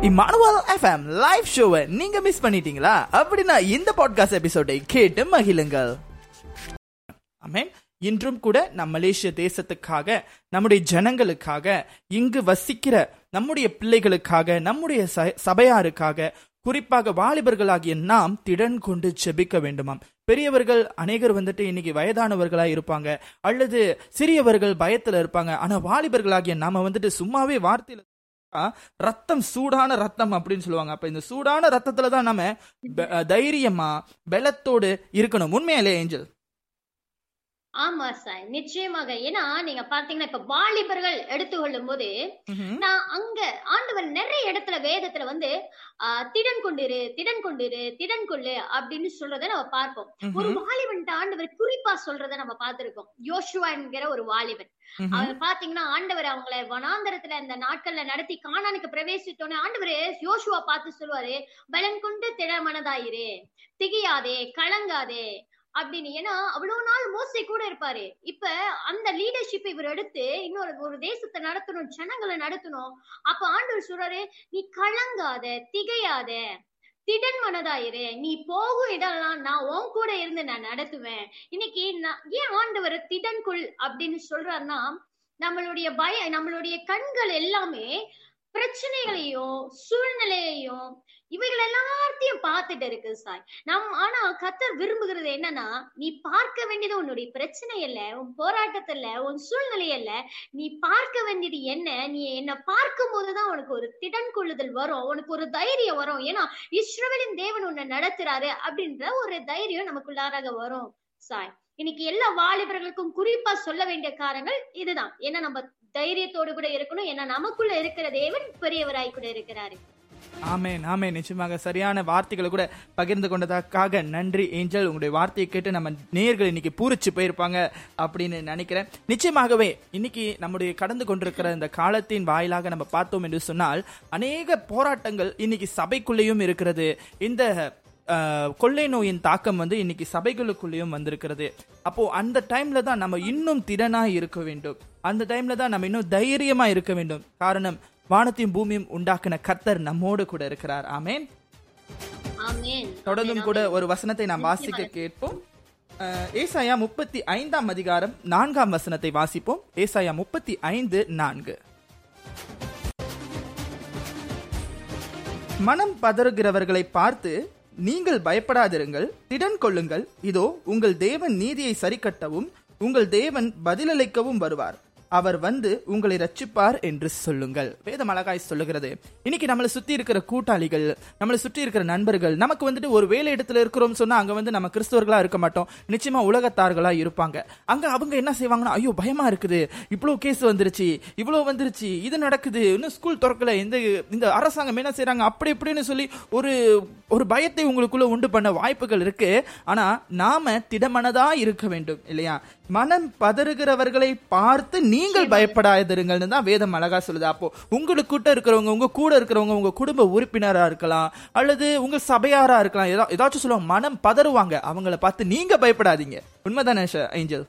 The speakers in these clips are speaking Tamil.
Emmanuel FM live ஷோவை நீங்க மிஸ் பண்ணிட்டீங்களா? அப்படின்னா இந்த பாட்காஸ்ட் எபிசோடை கேட்டு மகிழுங்கள். ஆமென் இன்றும் கூட நம் மலேசிய தேசத்துக்காக நம்முடைய ஜனங்களுக்காக இங்கு வசிக்கிற நம்முடைய பிள்ளைகளுக்காக நம்முடைய ச- சபையாருக்காக குறிப்பாக வாலிபர்களாகிய நாம் திடன் கொண்டு ஜெபிக்க வேண்டுமாம். பெரியவர்கள் அநேகர் வந்துட்டு இன்னைக்கு வயதானவர்களா இருப்பாங்க. அல்லது சிறியவர்கள் பயத்துல இருப்பாங்க. ஆனா வாலிபர்களாகிய நாம வந்துட்டு சும்மாவே வார்த்தையில ரத்தம் சூடான ரத்தம் அப்படின்னு சொல்லுவாங்க. அப்ப இந்த சூடான ரத்தத்துல தான் நம்ம தைரியமா பலத்தோடு இருக்கணும். உண்மையிலே ஏஞ்சல். ஆமா சார். நிச்சயமாக. ஏன்னா நீங்க பாத்தீங்கன்னா இப்ப வாலிபர்கள் எடுத்துக்கொள்ளும் போது நான் அங்க ஆண்டவர் நிறைய இடத்துல வேதத்துல வந்து திடன் கொண்டிரு திடன் கொண்டிரு திடன் கொள்ளு அப்படின்னு சொல்றத நம்ம பார்ப்போம். ஒரு வாலிபன் ஆண்டவர் குறிப்பா சொல்றத நம்ம பார்த்திருக்கோம். யோசுவா என்கிற ஒரு வாலிபன். அவர் பாத்தீங்கன்னா ஆண்டவர் அவங்கள வனாந்தரத்துல இந்த நாட்கள்ல நடத்தி கானானுக்கு பிரவேசித்தோன்னே ஆண்டவர் யோசுவா பார்த்து சொல்லுவாரு பலன் கொண்டு திடமனதாயிரு. திகையாதே கலங்காதே. அப்படின்னு. ஏன்னா அவ்வளவு நாள் மோசை கூட இருப்பாரு. இப்ப அந்த லீடர்ஷிப் இவர் எடுத்து இன்னொரு ஒரு தேசத்தை நடத்தணும் ஜனங்களை நடத்தணும். அப்ப ஆண்டவர் சொல்றாரு நீ கலங்காத திகையாத திடன் மனதாயிரு. நீ போகும் இதெல்லாம் நான் உன் கூட இருந்து நான் நடத்துவேன். இன்னைக்கு நான் ஏன் ஆண்டவர் திடன்குள் அப்படின்னு சொல்றாருன்னா நம்மளுடைய பய நம்மளுடைய கண்கள் எல்லாமே பிரச்சனைகளையும் சூழ்நிலையையும் இவைகள் எல்லாத்தையும் பார்த்துட்டு இருக்கு சாய். நம் ஆனா கத்தர் விரும்புகிறது என்னன்னா நீ பார்க்க வேண்டியது உன்னுடைய பிரச்சனை இல்ல உன் போராட்டத்துல உன் சூழ்நிலை இல்ல நீ பார்க்க வேண்டியது என்ன? நீ என்ன பார்க்கும் போதுதான் உனக்கு ஒரு திடன் கொள்ளுதல் வரும் உனக்கு ஒரு தைரியம் வரும். ஏன்னா இஸ்ரவேலின் தேவன் உன்னை நடத்துறாரு அப்படின்ற ஒரு தைரியம் நமக்குள்ளாராக வரும் சாய். இன்னைக்கு எல்லா வாலிபர்களுக்கும் குறிப்பா சொல்ல வேண்டிய காரணங்கள் இதுதான். ஏன்னா நம்ம தைரியத்தோடு கூட இருக்கணும். ஏன்னா நமக்குள்ள இருக்கிற தேவன் பெரியவராய் கூட இருக்கிறாரு. ஆமென் நாமே நிச்சயமாக சரியான வார்த்தைகளை கூட பகிர்ந்து கொண்டதற்காக நன்றி ஏஞ்சல். உங்களுடைய வார்த்தையை கேட்டு நம்ம நேர்கள் இன்னைக்கு பூரிச்சு போயிருப்பாங்க அப்படின்னு நினைக்கிறேன். நிச்சயமாகவே இன்னைக்கு நம்முடைய கடந்து கொண்டிருக்கிற இந்த காலத்தின் வாயிலாக நம்ம பார்த்தோம் என்று சொன்னால் அநேக போராட்டங்கள் இன்னைக்கு சபைக்குள்ளேயும் இருக்கிறது. இந்த கொள்ளை நோயின் தாக்கம் வந்து இன்னைக்கு சபைகளுக்குள்ளேயும் வந்திருக்கிறது. அப்போ அந்த டைம்ல தான் நம்ம இன்னும் திறனா இருக்க வேண்டும். அந்த டைம்ல தான் நம்ம இன்னும் தைரியமா இருக்க வேண்டும். காரணம் வானத்தையும் பூமியும் உண்டாக்கின கர்த்தர் நம்மோடு கூட இருக்கிறார். ஆமென். தொடர்ந்தும் கூட ஒரு வசனத்தை நாம் வாசிக்க கேட்போம். ஏசாயா முப்பத்தி ஐந்தாம் அதிகாரம் நான்காம் வசனத்தை வாசிப்போம். ஏசாயா முப்பத்தி ஐந்து நான்கு. மனம் பதறுகிறவர்களை பார்த்து நீங்கள் பயப்படாதிருங்கள் திடன் கொள்ளுங்கள். இதோ உங்கள் தேவன் நீதியை சரிக்கட்டவும் உங்கள் தேவன் பதிலளிக்கவும் வருவார். அவர் வந்து உங்களை ரட்சிப்பார் என்று சொல்லுங்கள். வேதம் அழகாய் சொல்லுகிறது இன்னைக்கு நம்மளை சுத்தி இருக்கிற கூட்டாளிகள் நம்மளை சுற்றி இருக்கிற நண்பர்கள் நமக்கு வந்துட்டு ஒரு வேலை இடத்துல இருக்கிறோம் சொன்னா அங்க வந்து நம்ம கிறிஸ்தவர்களா இருக்க மாட்டோம். நிச்சயமா உலகத்தார்களா இருப்பாங்க. அங்க அவங்க என்ன செய்வாங்கன்னா ஐயோ பயமா இருக்குது. இவ்வளவு கேஸ் வந்துருச்சு. இவ்வளவு வந்துருச்சு. இது நடக்குது. இன்னும் ஸ்கூல் திறக்கல. இந்த இந்த அரசாங்கம் என்ன செய்யறாங்க அப்படி இப்படின்னு சொல்லி ஒரு ஒரு பயத்தை உங்களுக்குள்ள உண்டு பண்ண வாய்ப்புகள் இருக்கு. ஆனா நாம திடமனதா இருக்க வேண்டும் இல்லையா? மனம் பதறுகிறவர்களை பார்த்து நீங்கள் பயப்படாதிருங்கள்னு தான் வேதம் அழகா சொல்லுது. அப்போ உங்களுக்கிட்ட இருக்கிறவங்க உங்க கூட இருக்கிறவங்க உங்க குடும்ப உறுப்பினரா இருக்கலாம் அல்லது உங்க சபையாரா இருக்கலாம் ஏதா ஏதாச்சும் சொல்லுவாங்க மனம் பதறுவாங்க. அவங்கள பார்த்து நீங்க பயப்படாதீங்க. உண்மைதானே ஏஞ்சல்?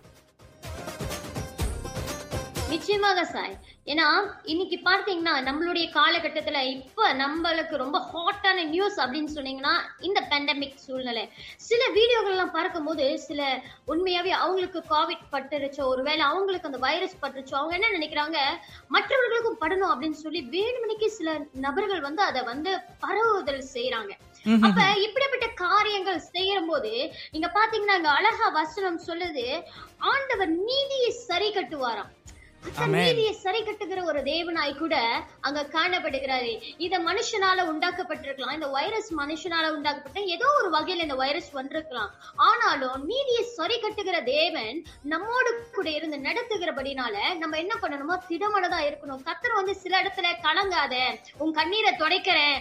நிச்சயமாக சாய். ஏன்னா இன்னைக்கு பார்த்தீங்கன்னா நம்மளுடைய காலகட்டத்துல இப்ப நம்மளுக்கு ரொம்ப ஹாட்டான நியூஸ் அப்படின்னு சொன்னீங்கன்னா இந்த பேண்டமிக் சூழ்நிலை. சில வீடியோகள் எல்லாம் பார்க்கும்போது சில உண்மையாவே அவங்களுக்கு கோவிட் பட்டுருச்சோ ஒருவேளை அவங்களுக்கு அந்த வைரஸ் பட்டுருச்சோ அவங்க என்ன நினைக்கிறாங்க? மற்றவர்களுக்கும் படணும் அப்படின்னு சொல்லி வேணுமணிக்கு சில நபர்கள் வந்து அதை வந்து பரவுதல் செய்யறாங்க அப்ப இப்படிப்பட்ட காரியங்கள் செய்யும் போது நீங்க பாத்தீங்கன்னா அழகா வசனம் சொல்லுது ஆண்டவர் நீதியை சரி கட்டுவாராம். நீதியை சரி கட்டுகிற ஒரு தேவனாய் கூட அங்க காணப்படுகிறாரு. இத மனுஷனால உண்டாக்கப்பட்டிருக்கலாம். இந்த வைரஸ் மனுஷனால உண்டாக்கப்பட்ட ஏதோ ஒரு வகையில இந்த வைரஸ் வந்திருக்கலாம். ஆனாலும் நீதியை சரி கட்டுகிற தேவன் நம்மோடு கூட இருந்து நடத்துகிறபடினால நம்ம என்ன பண்ணணுமோ திடமனதா இருக்கணும். கர்த்தர் வந்து சில இடத்துல கலங்காத உன் கண்ணீரை துடைக்கிறேன்.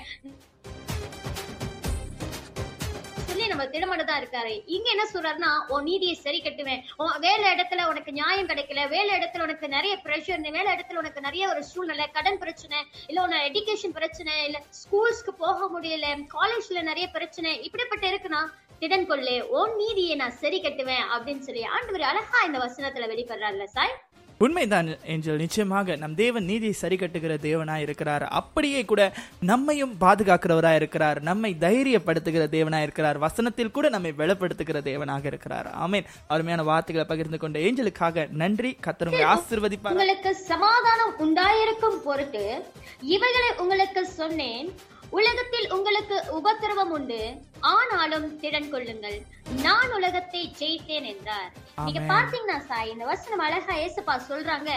சொல்லி நம்ம திடமனதா இருக்காரு. இங்க என்ன சொல்றாருன்னா உன் நீதியை சரி கட்டுவேன். வேலை இடத்துல உனக்கு நியாயம் கிடைக்கல. வேலை இடத்துல உனக்கு நிறைய ப்ரெஷர் வேலை இடத்துல உனக்கு நிறைய ஒரு சூழ்நிலை கடன் பிரச்சனை இல்ல உன எஜுகேஷன் பிரச்சனை இல்ல ஸ்கூல்ஸ்க்கு போக முடியல காலேஜ்ல நிறைய பிரச்சனை இப்படிப்பட்ட இருக்குன்னா திடன் கொள்ளே உன் நீதியை நான் சரி கட்டுவேன். அப்படின்னு சொல்லி ஆண்டு ஒரு அழகா இந்த வசனத்துல வெளிப்படுறாருல சாய். உண்மைதான் ஏஞ்சல். நிச்சயமாக நம் தேவன் நீதியை சரி கட்டுகிற தேவனாய் இருக்கிறார். அப்படியே கூட நம்மையும் பாதுகாக்கிறவராய் இருக்கிறார். நம்மை தைரியப்படுத்துகிற தேவனாய் இருக்கிறார். வசனத்தில் கூட நம்மை வெளிப்படுத்துகிற தேவனாக இருக்கிறார். ஆமேன். அருமையான வார்த்தைகளை பகிர்ந்து கொண்ட ஏஞ்சலுக்காக நன்றி. கத்தருங்களை ஆசிர்வதிப்பார்? உங்களுக்கு சமாதானம் உண்டாயிருக்கும் பொருட்டு இவைகளை உங்களுக்கு சொன்னேன். உலகத்தில் உங்களுக்கு உபத்திரவம் உண்டு. ஆனாலும் திடன் கொள்ளுங்கள். நான் உலகத்தை ஜெயித்தேன் என்றார். நீங்க. பாத்தீங்கன்னா சாய் இந்த வசனம் அழகா ஏசப்பா சொல்றாங்க.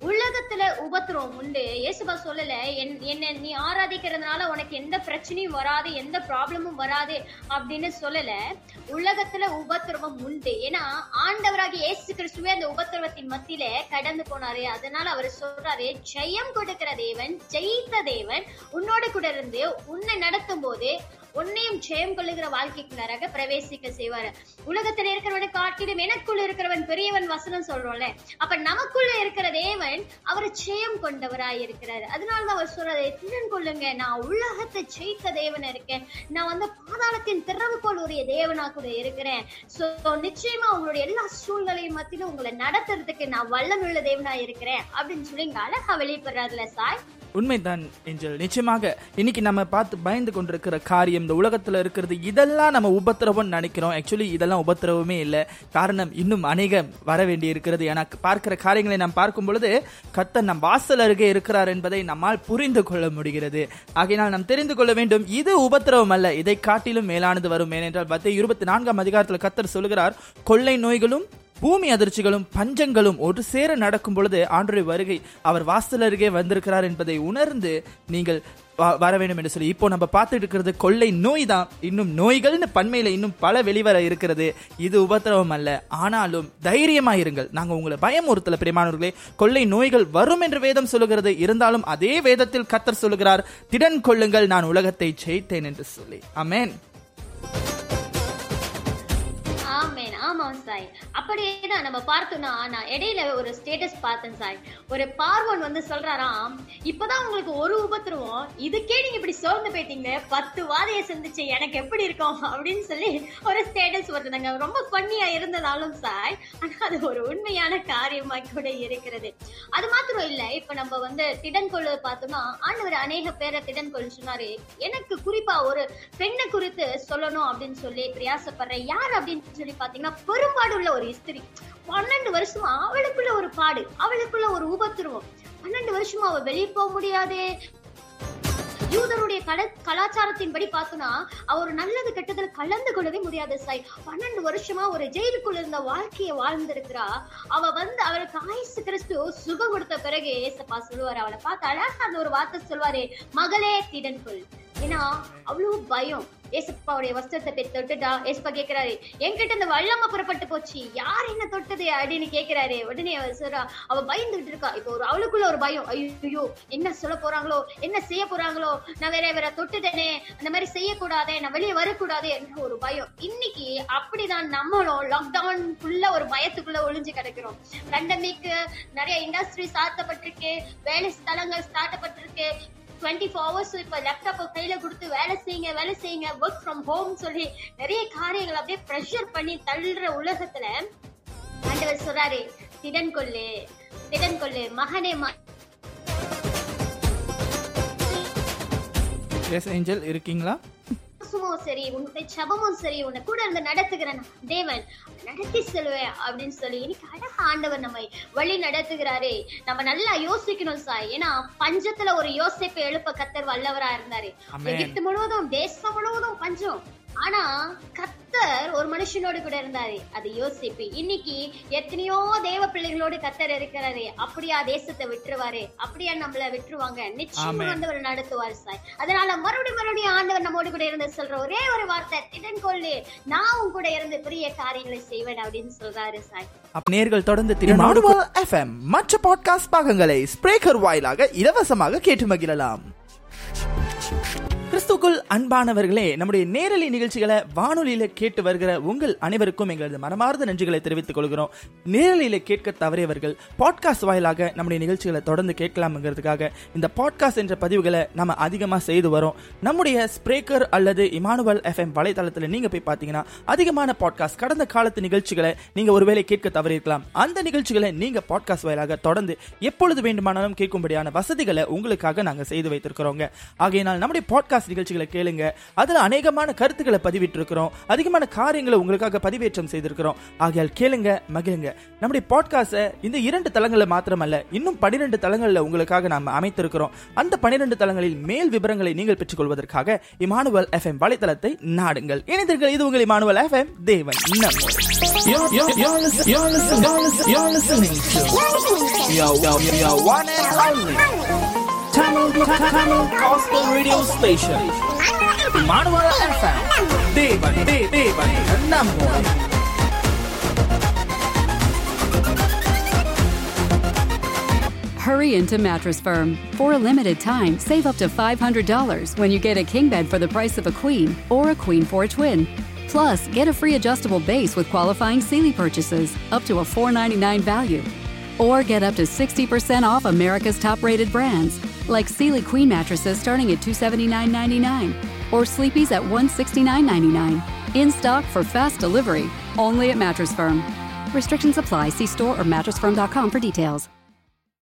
உலகத்துல உபத்திரவம் உண்டு. ஏசப்பா சொல்லல என்- என்ன நீ ஆராதிக்கிறதுனால உனக்கு எந்த பிரச்சனையும் வராது எந்த ப்ராப்ளமும் வராது அப்படின்னு சொல்லல. உலகத்துல உபத்திரவம் உண்டு. ஏன்னா ஆண்டவராகிய இயேசு கிறிஸ்துவே அந்த உபத்திரவத்தின் மத்தியில கடந்து போனாரு. அதனால அவர் சொல்றாரு ஜெயம் கொடுக்கிற தேவன் ஜெயித்த தேவன் உன்னோட கூட இருந்து உன்னை நடத்தும் போது உன்னையும் ஜெயம் கொள்ளுகிற வாழ்க்கைக்குள்ளாராக பிரவேசிக்க செய்வாரு. உலகத்துல இருக்கிறவனை காட்டிலும் எனக்குள்ள இருக்கிறவன் பெரியவன் வசனம் சொல்றோம்ல அப்ப நமக்குள்ள இருக்கிற தேவன் அவர் ஜெயம் கொண்டவராய் இருக்கிறாரு. அதனாலதான் அவர் சொல்றது எத்தனை கொள்ளுங்க. நான் உலகத்தை ஜெயித்த தேவன் இருக்கேன். நான் வந்து பாதாளத்தின் திறவுகோள் உரிய தேவனா கூட இருக்கிறேன். சோ நிச்சயமா உங்களுடைய எல்லா சூழ்நிலையும் மத்தியிலும் உங்களை நடத்துறதுக்கு நான் வல்லமுள்ள தேவனா இருக்கிறேன் அப்படின்னு சொல்லி இங்க அழகா வெளிப்படுறாருல சாய். உண்மைதான் ஏஞ்சல். நிச்சயமாக இன்னைக்கு நம்ம பார்த்து பயந்து கொண்டிருக்கிற காரியம் இந்த உலகத்தில் இருக்கிறது இதெல்லாம் நம்ம உபத்திரவம் நினைக்கிறோம். ஆக்சுவலி இதெல்லாம் உபத்திரவமே இல்லை. காரணம் இன்னும் அநேகம் வர வேண்டி இருக்கிறது. எனக்கு பார்க்கிற காரியங்களை நாம் பார்க்கும் பொழுது கத்தர் நம் வாசல் அருகே இருக்கிறார் என்பதை நம்மால் புரிந்து கொள்ள முடிகிறது. ஆகையினால் நாம் தெரிந்து கொள்ள வேண்டும் இது உபத்திரவம் அல்ல. இதை காட்டிலும் மேலானது வரும். ஏனென்றால் மத்திய இருபத்தி நான்காம் அதிகாரத்தில் கத்தர் சொல்கிறார் கொள்ளை நோய்களும் பூமி அதிர்ச்சிகளும் பஞ்சங்களும் ஒரு சேர நடக்கும் பொழுது ஆண்டோடைய வருகை அவர் வாசல் அருகே வந்திருக்கிறார் என்பதை உணர்ந்து நீங்கள் வ- வர வேண்டும் என்று சொல்லி இப்போ நம்ம பார்த்துட்டு இருக்கிறது கொள்ளை நோய் தான் இன்னும் நோய்கள்னு பண்மையில இன்னும் பல வெளிவர இருக்கிறது. இது உபத்திரவம் அல்ல. ஆனாலும் தைரியமா இருங்கள். நாங்க உங்களை பயமுறுத்தல பிரியமானவர்களே. கொள்ளை நோய்கள் வரும் என்று வேதம் சொல்லுகிறது. இருந்தாலும் அதே வேதத்தில் கத்தர் சொல்லுகிறார் திடன் கொள்ளுங்கள் நான் உலகத்தை ஜெயித்தேன் என்று சொல்லி. அமேன் ஆமாம் சாய் அப்படியேதான் நம்ம பார்த்தோம்னா நான் இடையில ஒரு ஸ்டேட்டஸ் பார்த்தேன் சாய் ஒரு பார்வன் வந்து சொல்றாராம் இப்பதான் உங்களுக்கு ஒரு உபத்திரவம் இதுக்கே நீங்க இப்படி சோர்ந்து போயிட்டீங்க பத்து வாதையை சந்திச்சு எனக்கு எப்படி இருக்கும்? அப்படின்னு சொல்லி ஒரு ஸ்டேட்டஸ் வருதுங்க. ரொம்ப பண்ணியா இருந்ததாலும் சாய் ஆனா அது ஒரு உண்மையான காரியமா கூட இருக்கிறது. அது மாத்திரம் இல்ல இப்ப நம்ம வந்து திடன்கொள்ளு பார்த்தோம்னா ஆண்டவர் அநேக பேரை திடன் கொள்ள சொன்னாரு. எனக்கு குறிப்பா ஒரு பெண்ணை குறித்து சொல்லணும் அப்படின்னு சொல்லி பிரயாசப்படுற யார் அப்படின்னு சொல்லி பாத்தீங்கன்னா பெரும்பாடு உள்ள ஒரு இஸ்திரி பன்னெண்டு வருஷமா அவளுக்குள்ள ஒரு பாடு அவளுக்குள்ள ஒரு உபத்துருவம் பன்னெண்டு வருஷமா அவ வெளியே போக முடியாது. யூதருடைய கல கலாச்சாரத்தின்படி பார்த்தோம்னா அவர் நல்லது கெட்டதில் கலந்து கொள்ளவே முடியாது சாய். பன்னெண்டு வருஷமா ஒரு ஜெயிலுக்குள்ள இருந்த வாழ்க்கையை வாழ்ந்திருக்கிறா. அவ வந்து அவளுக்கு ஆயுசு கிறிஸ்து சுகம் கொடுத்த பிறகு ஏசப்பா சொல்லுவாரு. அவளை பார்த்து அழகா அந்த ஒரு வார்த்தை சொல்வாரு மகளே திடன் கொள் ஏன்னா அவ்வளவு பயம். ஏசப்பாவுடைய வஸ்திரத்தை போய் தொட்டுட்டா ஏசப்பா கேக்குறாரு என்கிட்ட இந்த வல்லம புறப்பட்டு போச்சு. யார் என்ன தொட்டது? அப்படின்னு கேக்குறாரு. உடனே சொல்றா அவ பயந்துகிட்டு இருக்கா. இப்போ ஒரு அவளுக்குள்ள ஒரு பயம். ஐயோ என்ன சொல்ல போறாங்களோ? என்ன செய்ய போறாங்களோ? நான் வேற வேற தொட்டுட்டேனே. அந்த மாதிரி செய்யக்கூடாதே. நான் வெளியே வரக்கூடாது. என்ற ஒரு பயம். இன்னைக்கு அப்படிதான் நம்மளும் லாக்டவுன் ஃபுல்லா ஒரு பயத்துக்குள்ள ஒளிஞ்சு கிடக்கிறோம். பேண்டமிக் நிறைய இண்டஸ்ட்ரி சாத்தப்பட்டிருக்கு. வேலை ஸ்தலங்கள் ஸ்டார்ட்டப்பட்டிருக்கு டுவெண்ட்டி ஃபோர் ஹவர்ஸ் இப்ப லேப்டாப் கையில கொடுத்து வேலை செய்யுங்க வேலை செய்யுங்க ஒர்க் ஃப்ரம் ஹோம் சொல்லி நிறைய காரியங்கள் அப்படியே ப்ரெஷர் பண்ணி தள்ளுற உலகத்துல ஆண்டவர் சொல்றாரு திடன் கொள்ளு திடன் கொள்ளு மகனே எஸ் ஏஞ்சல் இருக்கீங்களா? விசுவாசமும் சரி உன்னுடைய ஜபமும் சரி உன்னை கூட இருந்து நடத்துகிற நான் தேவன் நடத்தி செல்வேன் அப்படின்னு சொல்லி இன்னைக்கு அழகா ஆண்டவர் நம்மை வழி நடத்துகிறாரே. நம்ம நல்லா யோசிக்கணும் சாய். ஏன்னா பஞ்சத்துல ஒரு யோசிப்பை எழுப்ப கத்தர் வல்லவரா இருந்தாரு. எகிப்து முழுவதும் தேசம் முழுவதும் பஞ்சம். ஆனா கத்தர் ஒரு மனுஷனோடு கூட இருந்தாரு அது யோசிப்பு. இன்னைக்கு எத்தனையோ தேவ பிள்ளைகளோடு கத்தர் இருக்கிறாரு அப்படியா தேசத்தை விட்டுருவாரு அப்படியா நம்மள விட்டுருவாங்க? நிச்சயம் ஆண்டவர் நடத்துவார் சார். அதனால மறுபடியும் மறுபடியும் ஆண்டவர் நம்மோடு கூட இருந்து சொல்ற ஒரே ஒரு வார்த்தை திடன் கொள்ளு நான் உன் கூட இருந்து பெரிய காரியங்களை செய்வேன் அப்படின்னு சொல்றாரு சார். நேர்கள் தொடர்ந்து எஃப்எம் மற்ற பாட்காஸ்ட் பாகங்களை ஸ்பிரேக்கர் வாயிலாக இலவசமாக கேட்டு மகிழலாம். கிறிஸ்துக்குள் அன்பானவர்களே நம்முடைய நேரலை நிகழ்ச்சிகளை வானொலியில கேட்டு வருகிற உங்கள் அனைவருக்கும் எங்களது மனமார்ந்த நன்றிகளை தெரிவித்துக் கொள்கிறோம். நேரலையில கேட்க தவறியவர்கள் பாட்காஸ்ட் வாயிலாக நம்முடைய நிகழ்ச்சிகளை தொடர்ந்து கேட்கலாம்ங்கிறதுக்காக இந்த பாட்காஸ்ட் என்ற பதிவுகளை நம்ம அதிகமாக செய்து வரோம். நம்முடைய ஸ்பிரேக்கர் அல்லது இமானுவல் எஃப்எம் வலைதளத்தில் நீங்க போய் பார்த்தீங்கன்னா அதிகமான பாட்காஸ்ட் கடந்த காலத்து நிகழ்ச்சிகளை நீங்க ஒருவேளை கேட்க தவறியிருக்கலாம். அந்த நிகழ்ச்சிகளை நீங்க பாட்காஸ்ட் வாயிலாக தொடர்ந்து எப்பொழுது வேண்டுமானாலும் கேட்கும்படியான வசதிகளை உங்களுக்காக நாங்கள் செய்து வைத்திருக்கிறோங்க. ஆகையினால் நம்முடைய பாட்காஸ்ட் பாட்காஸ்ட் நிகழ்ச்சிகளை கேளுங்க அதுல அநேகமான கருத்துக்களை பதிவிட்டு இருக்கிறோம் அதிகமான காரியங்களை உங்களுக்காக பதிவேற்றம் செய்திருக்கிறோம் ஆகையால் கேளுங்க மகிழுங்க நம்முடைய பாட்காஸ்டை இந்த இரண்டு தளங்களில் மாத்திரமல்ல இன்னும் பனிரெண்டு தளங்களில் உங்களுக்காக நாம் அமைத்திருக்கிறோம் அந்த பனிரெண்டு தளங்களில் மேல் விவரங்களை நீங்கள் பெற்றுக் கொள்வதற்காக இமானுவல் எஃப் எம் வலைத்தளத்தை நாடுங்கள் இணைந்தீர்கள் இது உங்கள் இமானுவல் எஃப் எம் தேவன் You're, Devan, Hurry into Mattress Firm. For a limited time, save up to $500 when you get a king bed for the price of a queen or a queen for a twin. Plus, get a free adjustable base with qualifying Sealy purchases up to a 499 value. Or get up to 60% off America's top rated brands like Sealy Queen mattresses starting at $279.99 or Sleepy's at $169.99. In stock for fast delivery, only at Mattress Firm. Restrictions apply. See store or mattressfirm.com for details.